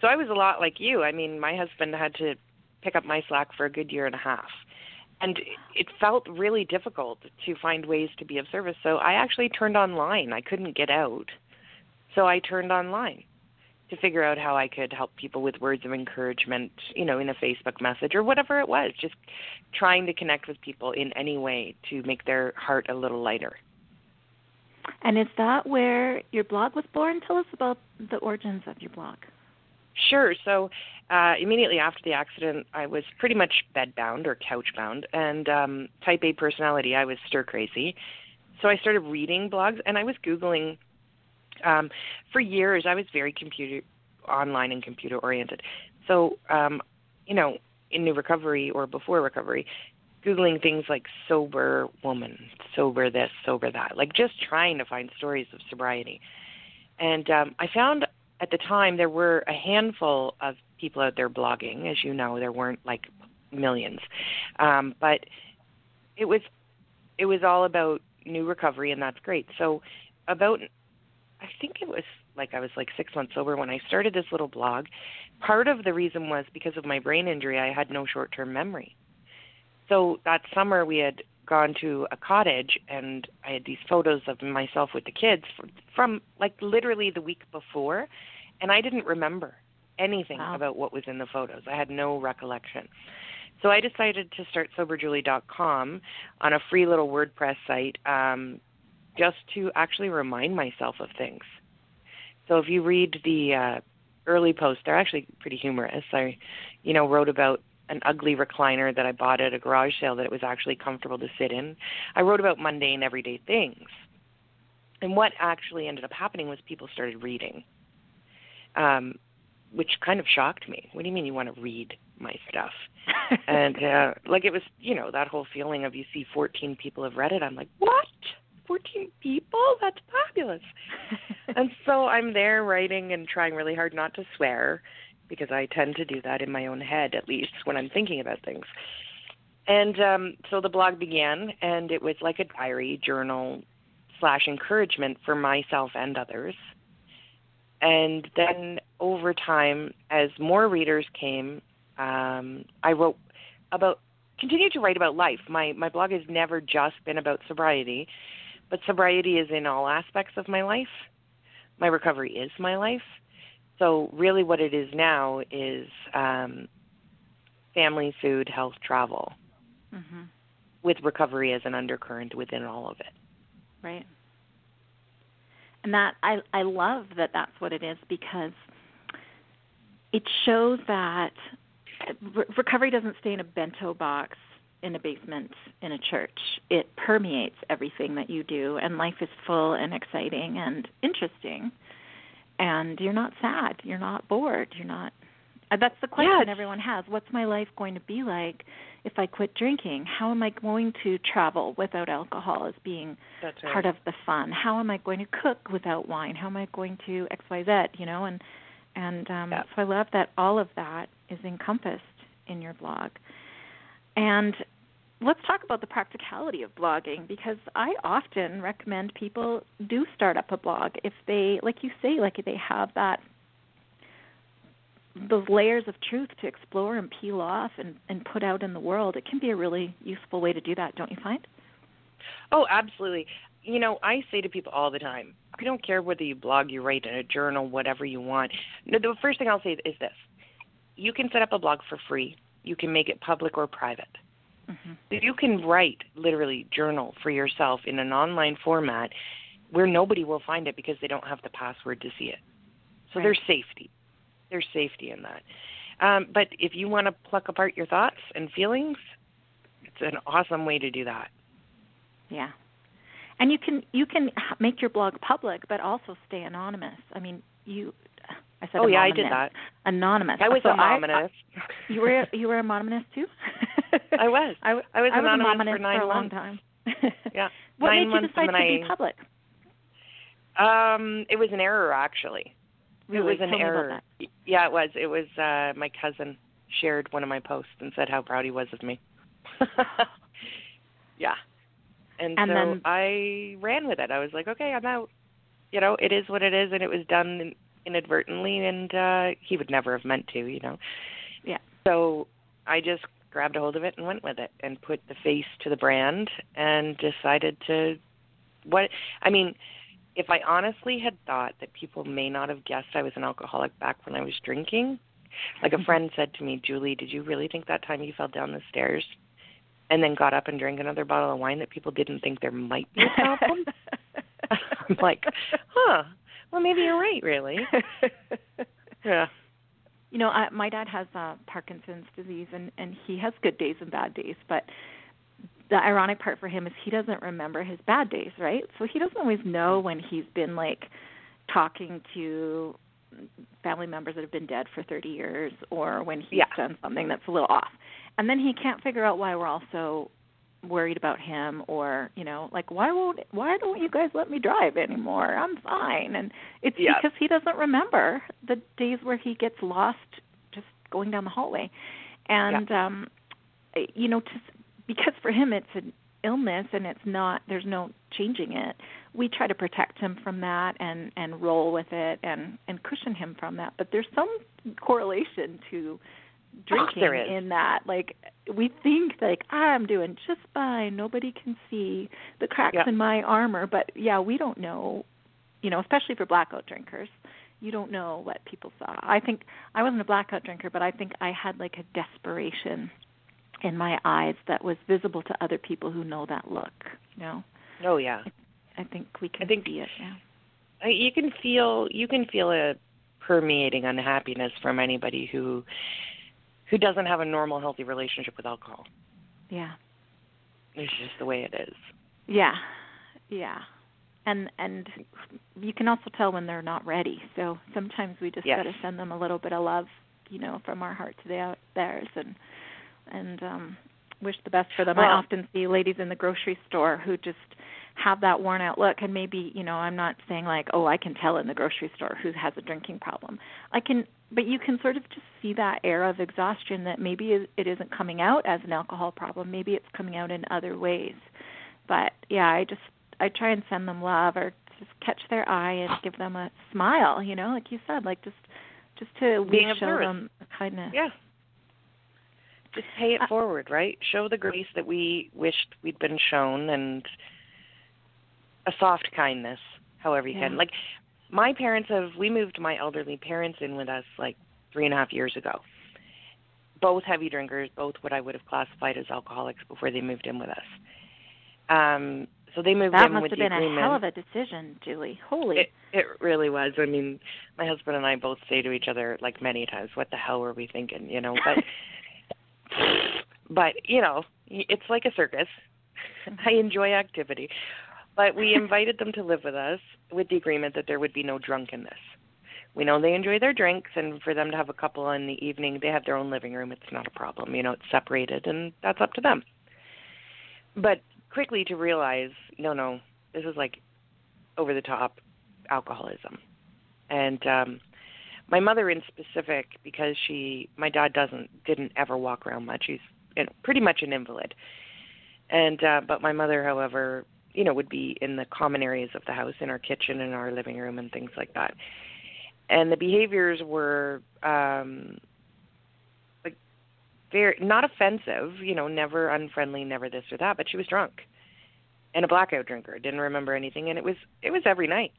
So I was a lot like you. I mean, my husband had to pick up my slack for a good year and a half. And it felt really difficult to find ways to be of service. So I actually turned online. I couldn't get out. So I turned online to figure out how I could help people with words of encouragement, you know, in a Facebook message or whatever it was, just trying to connect with people in any way to make their heart a little lighter. And is that where your blog was born? Tell us about the origins of your blog. Sure. So uh, immediately after the accident, I was pretty much bedbound or couchbound, and um, type A personality. I was stir crazy. So I started reading blogs, and I was googling. Um, for years, I was very computer online and computer oriented. So um, you know, in new recovery or before recovery, googling things like sober woman, sober this, sober that, like just trying to find stories of sobriety. And um, I found the time there were a handful of people out there blogging. As you know there weren't like millions. Um, but it was it was all about new recovery and that's great. So about i think it was like i was like six months sober when i started this little blog. Part of the reason was because of my brain injury i had no short term memory. So that summer we had gone to a cottage and I had these photos of myself with the kids from, from like literally the week before and I didn't remember anything Wow. about what was in the photos. I had no recollection. So I decided to start soberjulie.com on a free little WordPress site um, just to actually remind myself of things. So if you read the uh, early posts, they're actually pretty humorous. I, you know, wrote about an ugly recliner that I bought at a garage sale that it was actually comfortable to sit in. I wrote about mundane everyday things. And what actually ended up happening was people started reading, um, which kind of shocked me. What do you mean you want to read my stuff? and uh, like it was, you know, that whole feeling of you see 14 people have read it. I'm like, what? 14 people? That's fabulous. and so I'm there writing and trying really hard not to swear because I tend to do that in my own head, at least when I'm thinking about things. And um, so the blog began, and it was like a diary journal slash encouragement for myself and others. And then over time, as more readers came, um, I wrote about continued to write about life. My my blog has never just been about sobriety, but sobriety is in all aspects of my life. My recovery is my life. So really, what it is now is um, family, food, health, travel, Mhm. with recovery as an undercurrent within all of it. Right. And that I I love that that's what it is because it shows that re- recovery doesn't stay in a bento box in a basement in a church. It permeates everything that you do and life is full and exciting and interesting. And you're not sad, you're not bored, you're not that's the question Yes. everyone has. What's my life going to be like if I quit drinking? How am I going to travel without alcohol as being That's part of the fun. How am I going to cook without wine? How am I going to X Y Z? You know, and and um, Yeah. so I love that all of that is encompassed in your blog. And let's talk about the practicality of blogging because I often recommend people do start up a blog if they, like you say, like they have that those layers of truth to explore and peel off and, and put out in the world. It can be a really useful way to do that, don't you find? Oh, absolutely. You know, I say to people all the time, I don't care whether you blog, you write in a journal, whatever you want. No, the first thing I'll say is this: you can set up a blog for free. You can make it public or private. Mm-hmm. You can write literally journal for yourself in an online format where nobody will find it because they don't have the password to see it. So Right. there's safety. There's safety in that. Um, but if you want to pluck apart your thoughts and feelings, it's an awesome way to do that. Yeah. And you can you can make your blog public, but also stay anonymous. I mean, you. I said Oh yeah, I anonymous. did that. Anonymous. I was So anonymous. you were you were anonymous too. I was. I, I was I was anonymous anonymous for nine a long months. time. Yeah, what nine made you decide to be public? Um, it was an error actually. Really? It was an Tell me about error. Yeah, it was. It was uh my cousin shared one of my posts and said how proud he was of me. yeah. And, And so then- I ran with it. I was like, okay, I'm out. You know, it is what it is, and it was done in, inadvertently, and uh he would never have meant to, you know. Yeah. So I just grabbed a hold of it and went with it, and put the face to the brand, and decided to what I mean if I honestly had thought that people may not have guessed I was an alcoholic back when I was drinking, like a friend said to me, Julie, did you really think that time you fell down the stairs and then got up and drank another bottle of wine that people didn't think there might be a problem? I'm like, huh, well, maybe you're right, really. Yeah. you know, I, my dad has uh, Parkinson's disease, and and he has good days and bad days. But the ironic part for him is he doesn't remember his bad days, right? So he doesn't always know when he's been like talking to family members that have been dead for 30 years, or when he's Yeah. done something that's a little off, and then he can't figure out why we're all so worried about him or you know like why won't why don't you guys let me drive anymore i'm fine and it's Yeah. because he doesn't remember the days where he gets lost just going down the hallway and um you know to because for him it's an illness and it's not there's no changing it. We try to protect him from that and and roll with it and and cushion him from that. But there's some correlation to drinking is. in that. Like we think like i'm doing just fine. Nobody can see the cracks Yeah. in my armor. But yeah we don't know you know especially for blackout drinkers you don't know what people saw. I think i wasn't a blackout drinker but i think i had like a desperation in my eyes that was visible to other people who know that look you know Oh yeah. i think we can I think- see it yeah I- you can feel you can feel a permeating unhappiness from anybody who who doesn't have a normal healthy relationship with alcohol. yeah It's just the way it is. Yeah, yeah, and and you can also tell when they're not ready. So sometimes we just Yes. got to send them a little bit of love, you know, from our heart to their, theirs, and and um wish the best for them. I often see ladies in the grocery store who just have that worn out look and maybe you know i'm not saying like oh i can tell in the grocery store who has a drinking problem. I can but you can sort of just see that air of exhaustion that maybe it isn't coming out as an alcohol problem. Maybe it's coming out in other ways. But yeah i just i try and send them love or just catch their eye and give them a smile you know like you said like just just to Being show them kindness. Yeah just pay it uh, forward right show the grace that we wished we'd been shown and a soft kindness, however you yeah. can. Like my parents have we moved my elderly parents in with us like three and a half years ago. Both heavy drinkers, both what I would have classified as alcoholics before they moved in with us. Um so they moved in. that must with have been a hell of a decision, Julie. Holy. It, it really was. I mean, my husband and I both say to each other like many times, "What the hell were we thinking?" You know, but but you know, it's like a circus. I enjoy activity. But we invited them to live with us with the agreement that there would be no drunkenness. We know they enjoy their drinks, and for them to have a couple in the evening, they have their own living room. It's not a problem. You know, it's separated, and that's up to them. But quickly to realize, no, no, this is like over the top alcoholism. And um my mother in specific because she my dad doesn't didn't ever walk around much he's pretty much an invalid. And uh but my mother however you know would be in the common areas of the house in our kitchen and our living room and things like that. And the behaviors were um like very not offensive you know never unfriendly never this or that but she was drunk and a blackout drinker didn't remember anything and it was it was every night.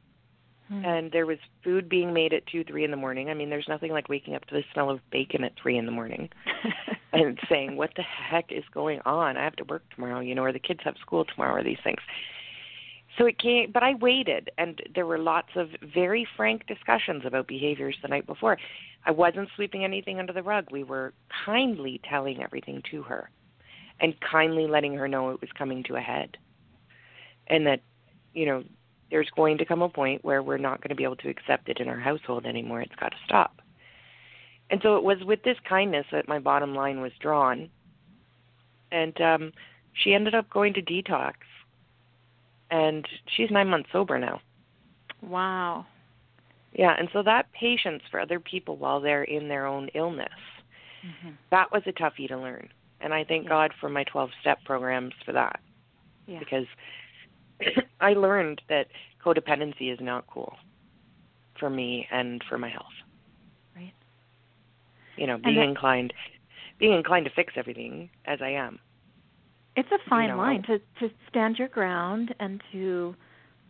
Hmm. and there was food being made at two three in the morning. I mean there's nothing like waking up to the smell of bacon at three in the morning and saying, "What the heck is going on? I have to work tomorrow, you know, or the kids have school tomorrow, or these things." So it came, but I waited, and there were lots of very frank discussions about behaviors the night before. I wasn't sweeping anything under the rug. We were kindly telling everything to her, and kindly letting her know it was coming to a head, and that, you know, there's going to come a point where we're not going to be able to accept it in our household anymore. It's got to stop. And so it was with this kindness that my bottom line was drawn. And um she ended up going to detox. And she's 9 months sober now. Wow. Yeah, and so that patience for other people while they're in their own illness. Mm-hmm. That was a toughie to learn. And I thank yeah. God for my 12 step programs for that. Yeah. Because I learned that codependency is not cool for me and for my health you know being that, inclined being inclined to fix everything as i am. It's a fine you know, line to to stand your ground and to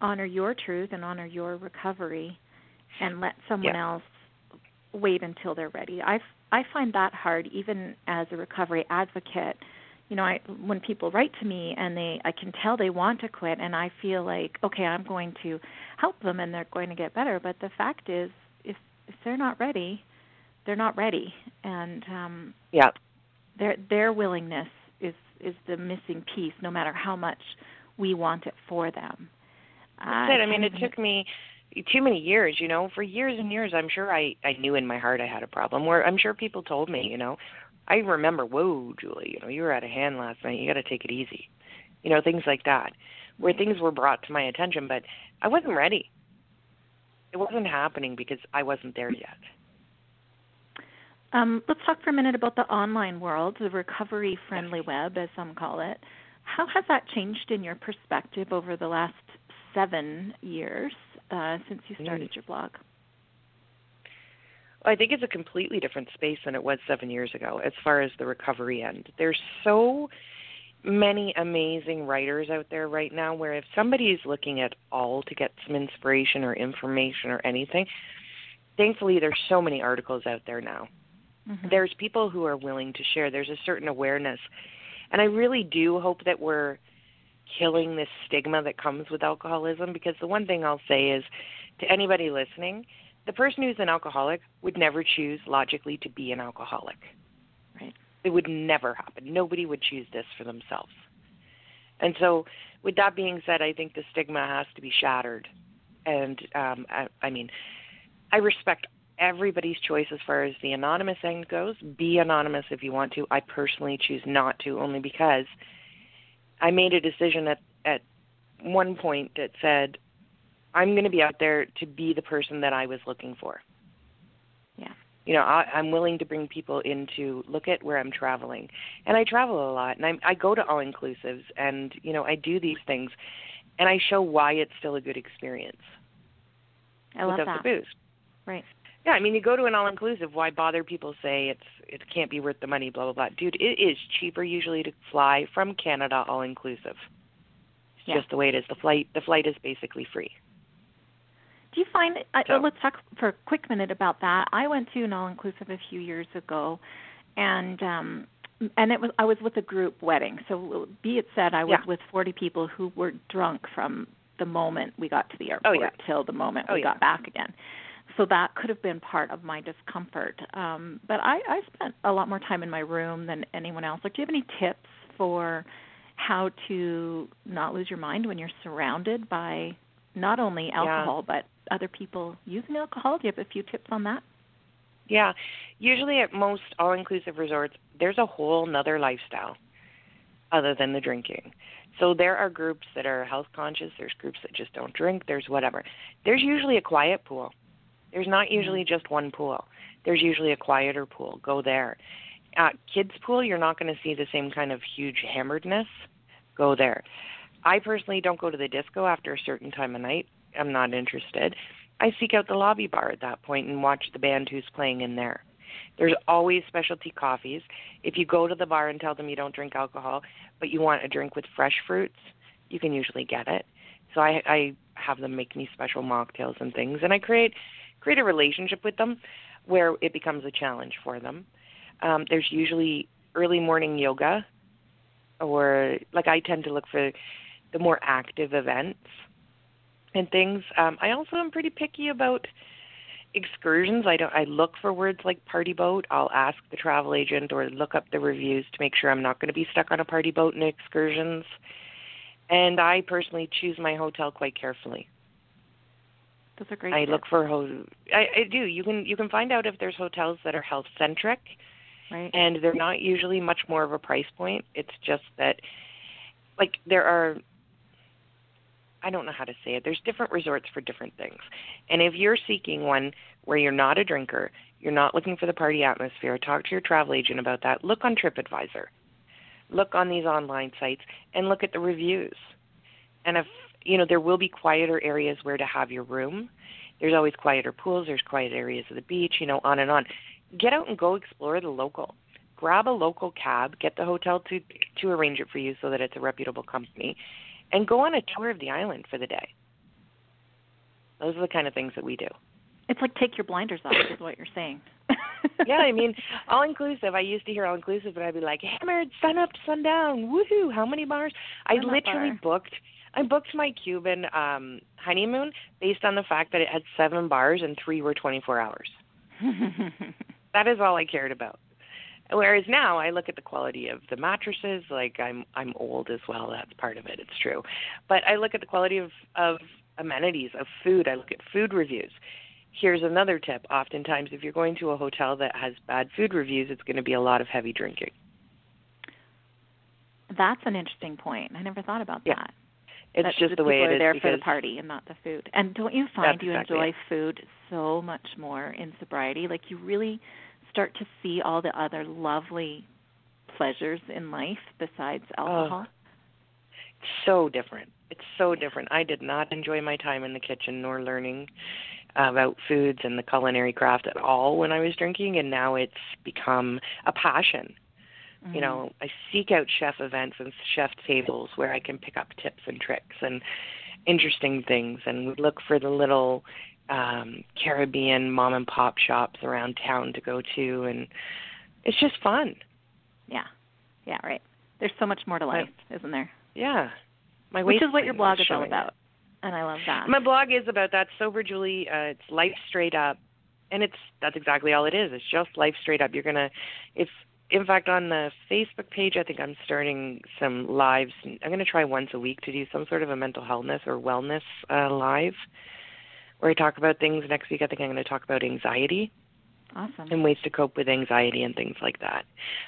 honor your truth and honor your recovery and let someone yeah. else wait until they're ready. I i find that hard even as a recovery advocate. You know i when people write to me and they i can tell they want to quit and i feel like okay i'm going to help them and they're going to get better. But the fact is if if they're not ready they're not ready. And um yeah. their their willingness is is the missing piece no matter how much we want it for them. That's uh, it. I mean it took me too many years you know for years and years i'm sure i i knew in my heart i had a problem where i'm sure people told me you know i remember whoa julie you know you were out of hand last night you got to take it easy. You know things like that where things were brought to my attention but i wasn't ready. It wasn't happening because i wasn't there yet um, let's talk for a minute about the online world, the recovery friendly web, as some call it. How has that changed in your perspective over the last seven years uh, since you started mm. your blog? I think it's a completely different space than it was seven years ago as far as the recovery end. There's so many amazing writers out there right now where if somebody is looking at all to get some inspiration or information or anything, thankfully there's so many articles out there now Mm-hmm. There's people who are willing to share. There's a certain awareness. And I really do hope that we're killing this stigma that comes with alcoholism because the one thing I'll say is to anybody listening, the person who's an alcoholic would never choose logically to be an alcoholic. Right. It would never happen. Nobody would choose this for themselves. And so, with that being said, I think the stigma has to be shattered. And um, I, I mean, I respect everybody's choice as far as the anonymous end goes. Be anonymous if you want to. I personally choose not to, only because I made a decision at at one point that said, I'm going to be out there to be the person that I was looking for. Yeah. You know, I, I'm willing to bring people in to look at where I'm traveling, and I travel a lot, and I'm, I go to all inclusives, and you know, I do these things, and I show why it's still a good experience I love without the booze. Right. Yeah, I mean, you go to an all inclusive. Why bother people say it's it can't be worth the money? Blah blah blah. Dude, it is cheaper usually to fly from Canada all inclusive. It's Yeah. just the way it is. The flight the flight is basically free. Do you find? Uh, So- let's talk for a quick minute about that. I went to an all-inclusive a few years ago, and um, and it was I was with a group wedding. So be it said, I was Yeah. with 40 people who were drunk from the moment we got to the airport Oh, yeah. till the moment Oh, we yeah. got back again. So that could have been part of my discomfort. Um, but I, I spent a lot more time in my room than anyone else. Like, do you have any tips for how to not lose your mind when you're surrounded by not only alcohol but other people using alcohol? Do you have a few tips on that? Yeah. Usually at most all inclusive resorts, there's a whole nother lifestyle other than the drinking. So there are groups that are health conscious, there's groups that just don't drink, there's whatever. There's usually a quiet pool. There's not mm-hmm. usually just one pool. There's usually a quieter pool. Go there. At kids pool, you're not going to see the same kind of huge hammeredness. Go there. I personally don't go to the disco after a certain time of night. I'm not interested. I seek out the lobby bar at that point and watch the band who's playing in there. There's always specialty coffees. If you go to the bar and tell them you don't drink alcohol, but you want a drink with fresh fruits, you can usually get it. So I, I have them make me special mocktails and things, and I create create a relationship with them where it becomes a challenge for them. Um, there's usually early morning yoga, or like I tend to look for the more active events and things. Um, I also am pretty picky about excursions. I don't. I look for words like party boat. I'll ask the travel agent or look up the reviews to make sure I'm not going to be stuck on a party boat in excursions. And I personally choose my hotel quite carefully. Great. I look for ho- I, I do. You can you can find out if there's hotels that are health centric right. and they're not usually much more of a price point. It's just that like there are I don't know how to say it. There's different resorts for different things. And if you're seeking one where you're not a drinker, you're not looking for the party atmosphere, talk to your travel agent about that. Look on TripAdvisor. Look on these online sites and look at the reviews. And if you know, there will be quieter areas where to have your room. There's always quieter pools, there's quiet areas of the beach, you know, on and on. Get out and go explore the local. Grab a local cab, get the hotel to to arrange it for you so that it's a reputable company, and go on a tour of the island for the day. Those are the kind of things that we do. It's like take your blinders off, is what you're saying. yeah, I mean, all inclusive. I used to hear all inclusive, but I'd be like, hammered, sun up, sundown, woohoo! How many bars? I Sun literally bar. booked. I booked my Cuban um honeymoon based on the fact that it had seven bars and three were 24 hours. That is all I cared about. Whereas now I look at the quality of the mattresses. Like I'm I'm old as well. That's part of it. It's true, but I look at the quality of of amenities of food. I look at food reviews. Here's another tip. Oftentimes, if you're going to a hotel that has bad food reviews, it's going to be a lot of heavy drinking. That's an interesting point. I never thought about Yeah. that. It's that just the way it are is there for the party and not the food. And don't you find you exactly enjoy it. food so much more in sobriety? Like you really start to see all the other lovely pleasures in life besides Oh. alcohol. it's so different. It's so different. I did not enjoy my time in the kitchen nor learning about foods and the culinary craft at all when I was drinking, and now it's become a passion. Mhm. You know, I seek out chef events and chef tables where I can pick up tips and tricks and interesting things, and we look for the little um Caribbean mom and pop shops around town to go to, and it's just fun. Yeah. Yeah, right. There's so much more to life, isn't there? Yeah, my Which is what your blog is all showing it. about. And I love that. My blog is about that. Sober Julie. Uh, it's life straight up, and it's that's exactly all it is. It's just life straight up. You're gonna, if in fact on the Facebook page, I think I'm starting some lives. I'm gonna try once a week to do some sort of a mental healthness or wellness uh, live, where I talk about things. Next week, I think I'm gonna talk about anxiety. Awesome. and ways to cope with anxiety and things like that.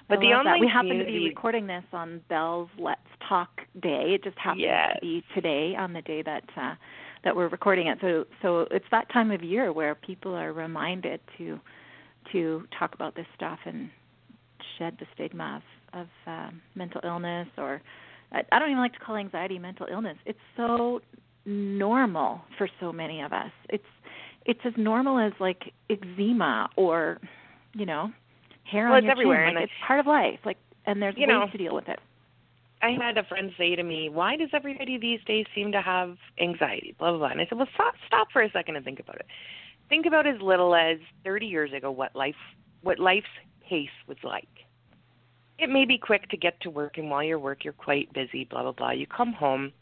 But the that. we happen to be recording this on Bell's Let's Talk Day. It just happens Yes. to be today on the day that uh, that we're recording it. So so it's that time of year where people are reminded to to talk about this stuff and shed the stigma of of um, mental illness or I I don't even like to call anxiety mental illness. It's so normal for so many of us. It's it's as normal as like eczema or you know hair Well, on it's your everywhere, chin. and Like I- it's part of life. Like and there's You ways know, to deal with it. I had a friend say to me, "Why does everybody these days seem to have anxiety?" Blah blah blah. And I said, "Well, stop, stop for a second and think about it. Think about as little as 30 years ago what life, what life's pace was like. It may be quick to get to work, and while you're work, you're quite busy. Blah blah blah. You come home,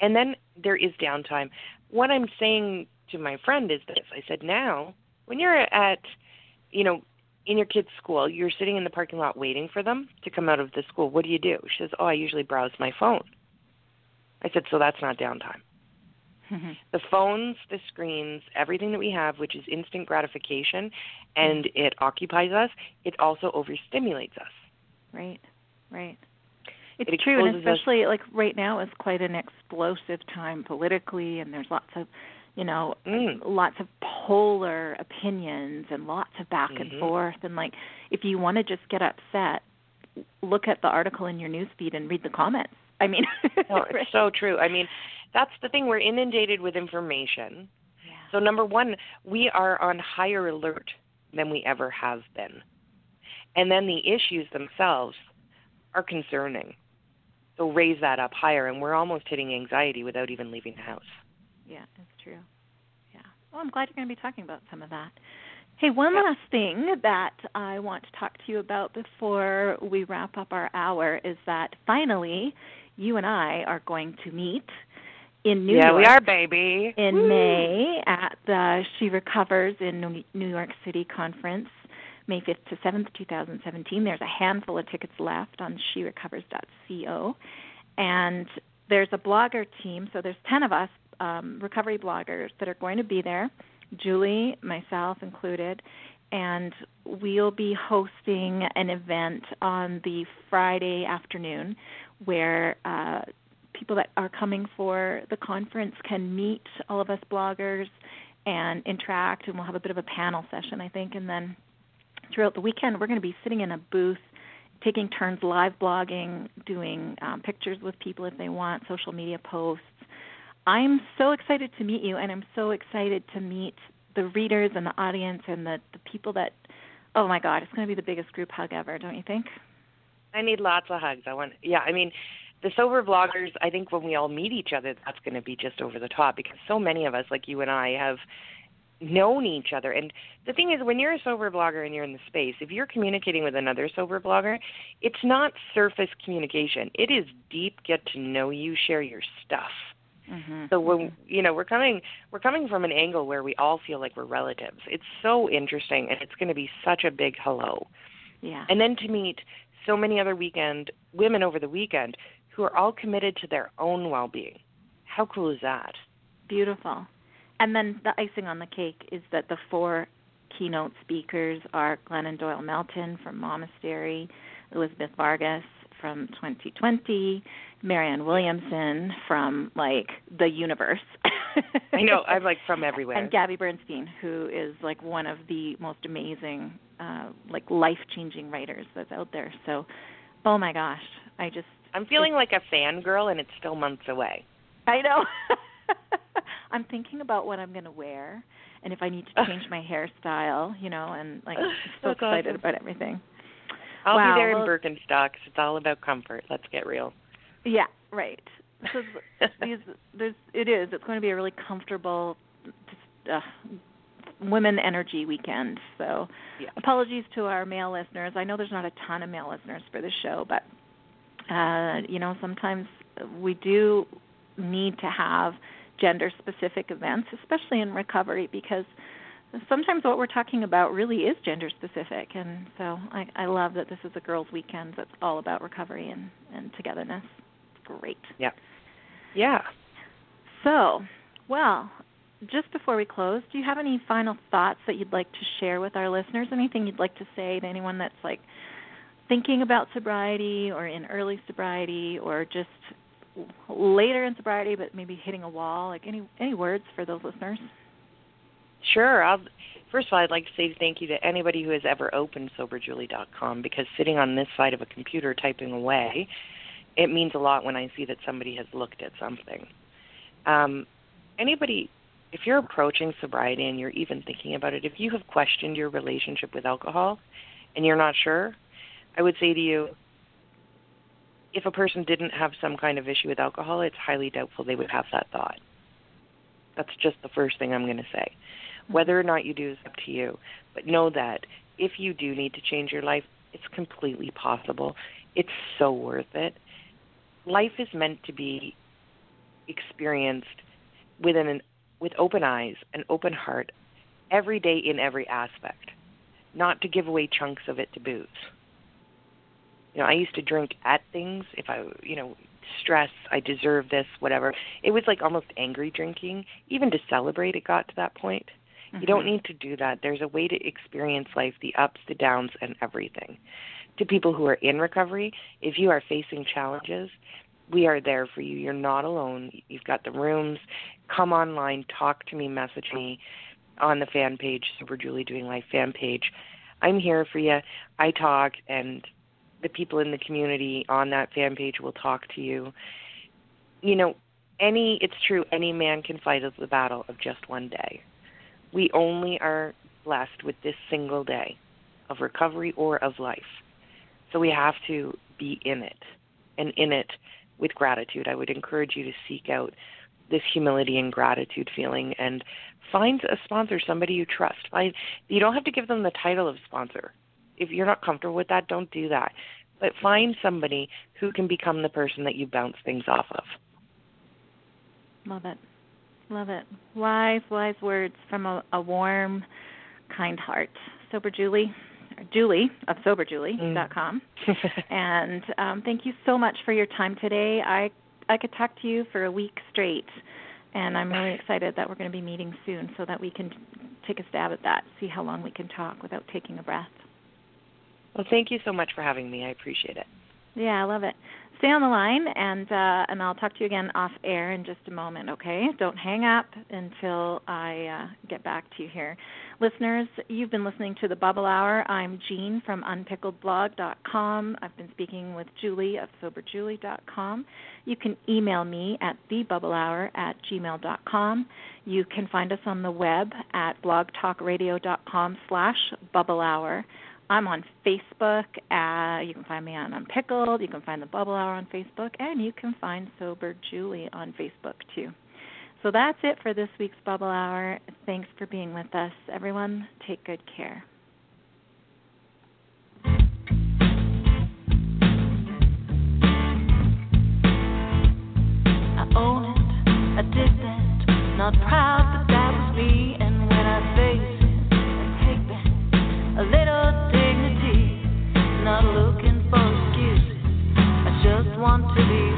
and then there is downtime. What I'm saying to my friend is this: I said, now when you're at, you know, in your kid's school, you're sitting in the parking lot waiting for them to come out of the school. What do you do? She says, "Oh, I usually browse my phone." I said, "So that's not downtime. Mm-hmm. The phones, the screens, everything that we have, which is instant gratification, and mm-hmm. it occupies us. It also overstimulates us. Right. Right. It's It true, and exposes us- especially like right now is quite an explosive time politically, and there's lots of, you know, Mm. lots of polar opinions and lots of back and Mhm. forth. And like, if you want to just get upset, look at the article in your newsfeed and read the comments. I mean, No, it's so true. I mean, that's the thing. We're inundated with information. yeah. So number one, we are on higher alert than we ever have been. And then the issues themselves are concerning. So raise that up higher and we're almost hitting anxiety without even leaving the house. Yeah, it's true. Yeah. Well, I'm glad you're going to be talking about some of that. Hey, one last thing that I want to talk to you about before we wrap up our hour is that finally you and I are going to meet in New yeah, York we are, baby. in Woo. May at the She Recovers in New York City conference, May 5th to 7th, 2017. There's a handful of tickets left on sherecovers.co. And there's a blogger team, so there's 10 of us, um, recovery bloggers, that are going to be there, Julie, myself included. And we'll be hosting an event on the Friday afternoon where uh, people that are coming for the conference can meet all of us bloggers and interact and we'll have a bit of a panel session I think and then throughout the weekend we're going to be sitting in a booth taking turns live blogging doing um, pictures with people if they want social media posts i'm so excited to meet you and i'm so excited to meet the readers and the audience and the, the people that oh my god it's going to be the biggest group hug ever don't you think I need lots of hugs. I want yeah, I mean the sober bloggers, I think when we all meet each other, that's going to be just over the top because so many of us, like you and I, have known each other. And the thing is, when you're a sober blogger and you're in the space, if you're communicating with another sober blogger, it's not surface communication. It is deep, get to know you, share your stuff. mm-hmm. So when you know we're coming, we're coming from an angle where we all feel like we're relatives. It's so interesting, and it's going to be such a big hello. yeah And then to meet so many other weekend women over the weekend who are all committed to their own well-being. How cool is that? Beautiful. And then the icing on the cake is that the four keynote speakers are Glennon Doyle Melton from Momastery, Elizabeth Vargas from 2020, Marianne Williamson from like the universe. I know I'm like from everywhere. and Gabby Bernstein, who is like one of the most amazing, uh, like life-changing writers that's out there. So, oh my gosh, I just I'm feeling like a fangirl, and it's still months away. I know. I'm thinking about what I'm going to wear and if I need to change my hairstyle, you know, and like I'm so That's excited awesome. about everything. I'll Wow, be there well- in Birkenstocks. It's all about comfort. Let's get real. Yeah, right. Because these, there's, it is. It's going to be a really comfortable, just, uh, women energy weekend. So, Yeah. apologies to our male listeners. I know there's not a ton of male listeners for this show, but uh, you know, sometimes we do need to have gender specific events, especially in recovery, because sometimes what we're talking about really is gender specific. And so I, I love that this is a girls' weekend that's all about recovery and, and togetherness. Great. Yeah. Yeah. So, well, just before we close, do you have any final thoughts that you'd like to share with our listeners? Anything you'd like to say to anyone that's like thinking about sobriety or in early sobriety or just later in sobriety but maybe hitting a wall? Like any any words for those listeners? Sure. I'll, first of all, I'd like to say thank you to anybody who has ever opened SoberJulie.com because sitting on this side of a computer typing away, it means a lot when I see that somebody has looked at something. Um, anybody, if you're approaching sobriety and you're even thinking about it, if you have questioned your relationship with alcohol and you're not sure, I would say to you, if a person didn't have some kind of issue with alcohol, it's highly doubtful they would have that thought. That's just the first thing I'm going to say. Mm-hmm. Whether or not you do is up to you. But know that if you do need to change your life, it's completely possible. It's so worth it. Life is meant to be experienced with an with open eyes, an open heart, every day in every aspect, not to give away chunks of it to booze. You know, I used to drink at things if I, you know, stress, I deserve this, whatever. It was like almost angry drinking. Even to celebrate, it got to that point. Mm-hmm. You don't mm-hmm. need to do that. There's a way to experience life, the ups, the downs, and everything. To people who are in recovery, if you are facing challenges, we are there for you. You're not alone. You've got the rooms. Come online, talk to me, message me on the fan page, Sober Julie Doing Life fan page. I'm here for you. I talk, and the people in the community on that fan page will talk to you. You know, any it's true, any man can fight the battle of just one day. We only are blessed with this single day of recovery or of life. So we have to be in it and in it with gratitude. I would encourage you to seek out this humility and gratitude feeling and find a sponsor, somebody you trust. Find you don't have to give them the title of sponsor. If you're not comfortable with that, don't do that. But find somebody who can become the person that you bounce things off of. Love it. Love it. Wise, wise words from a, a warm, kind heart. Sober Julie, Julie of SoberJulie.com. Mm. and um, thank you so much for your time today. I I could talk to you for a week straight, and I'm really excited that we're going to be meeting soon so that we can take a stab at that, see how long we can talk without taking a breath. Well, thank you so much for having me. I appreciate it. Yeah, I love it stay on the line and uh, and I'll talk to you again off air in just a moment, okay? Don't hang up until I uh, get back to you here. Listeners, you've been listening to the Bubble Hour. I'm Jean from unpickledblog.com. I've been speaking with Julie of soberjulie.com. You can email me at thebubblehour at gmail.com. You can find us on the web at blogtalkradio.com slash bubblehour. I'm on Facebook. Uh, you can find me on Unpickled. You can find the Bubble Hour on Facebook, and you can find Sober Julie on Facebook too. So that's it for this week's Bubble Hour. Thanks for being with us, everyone. Take good care. I own it, I did that, not proud, that was me. Want to be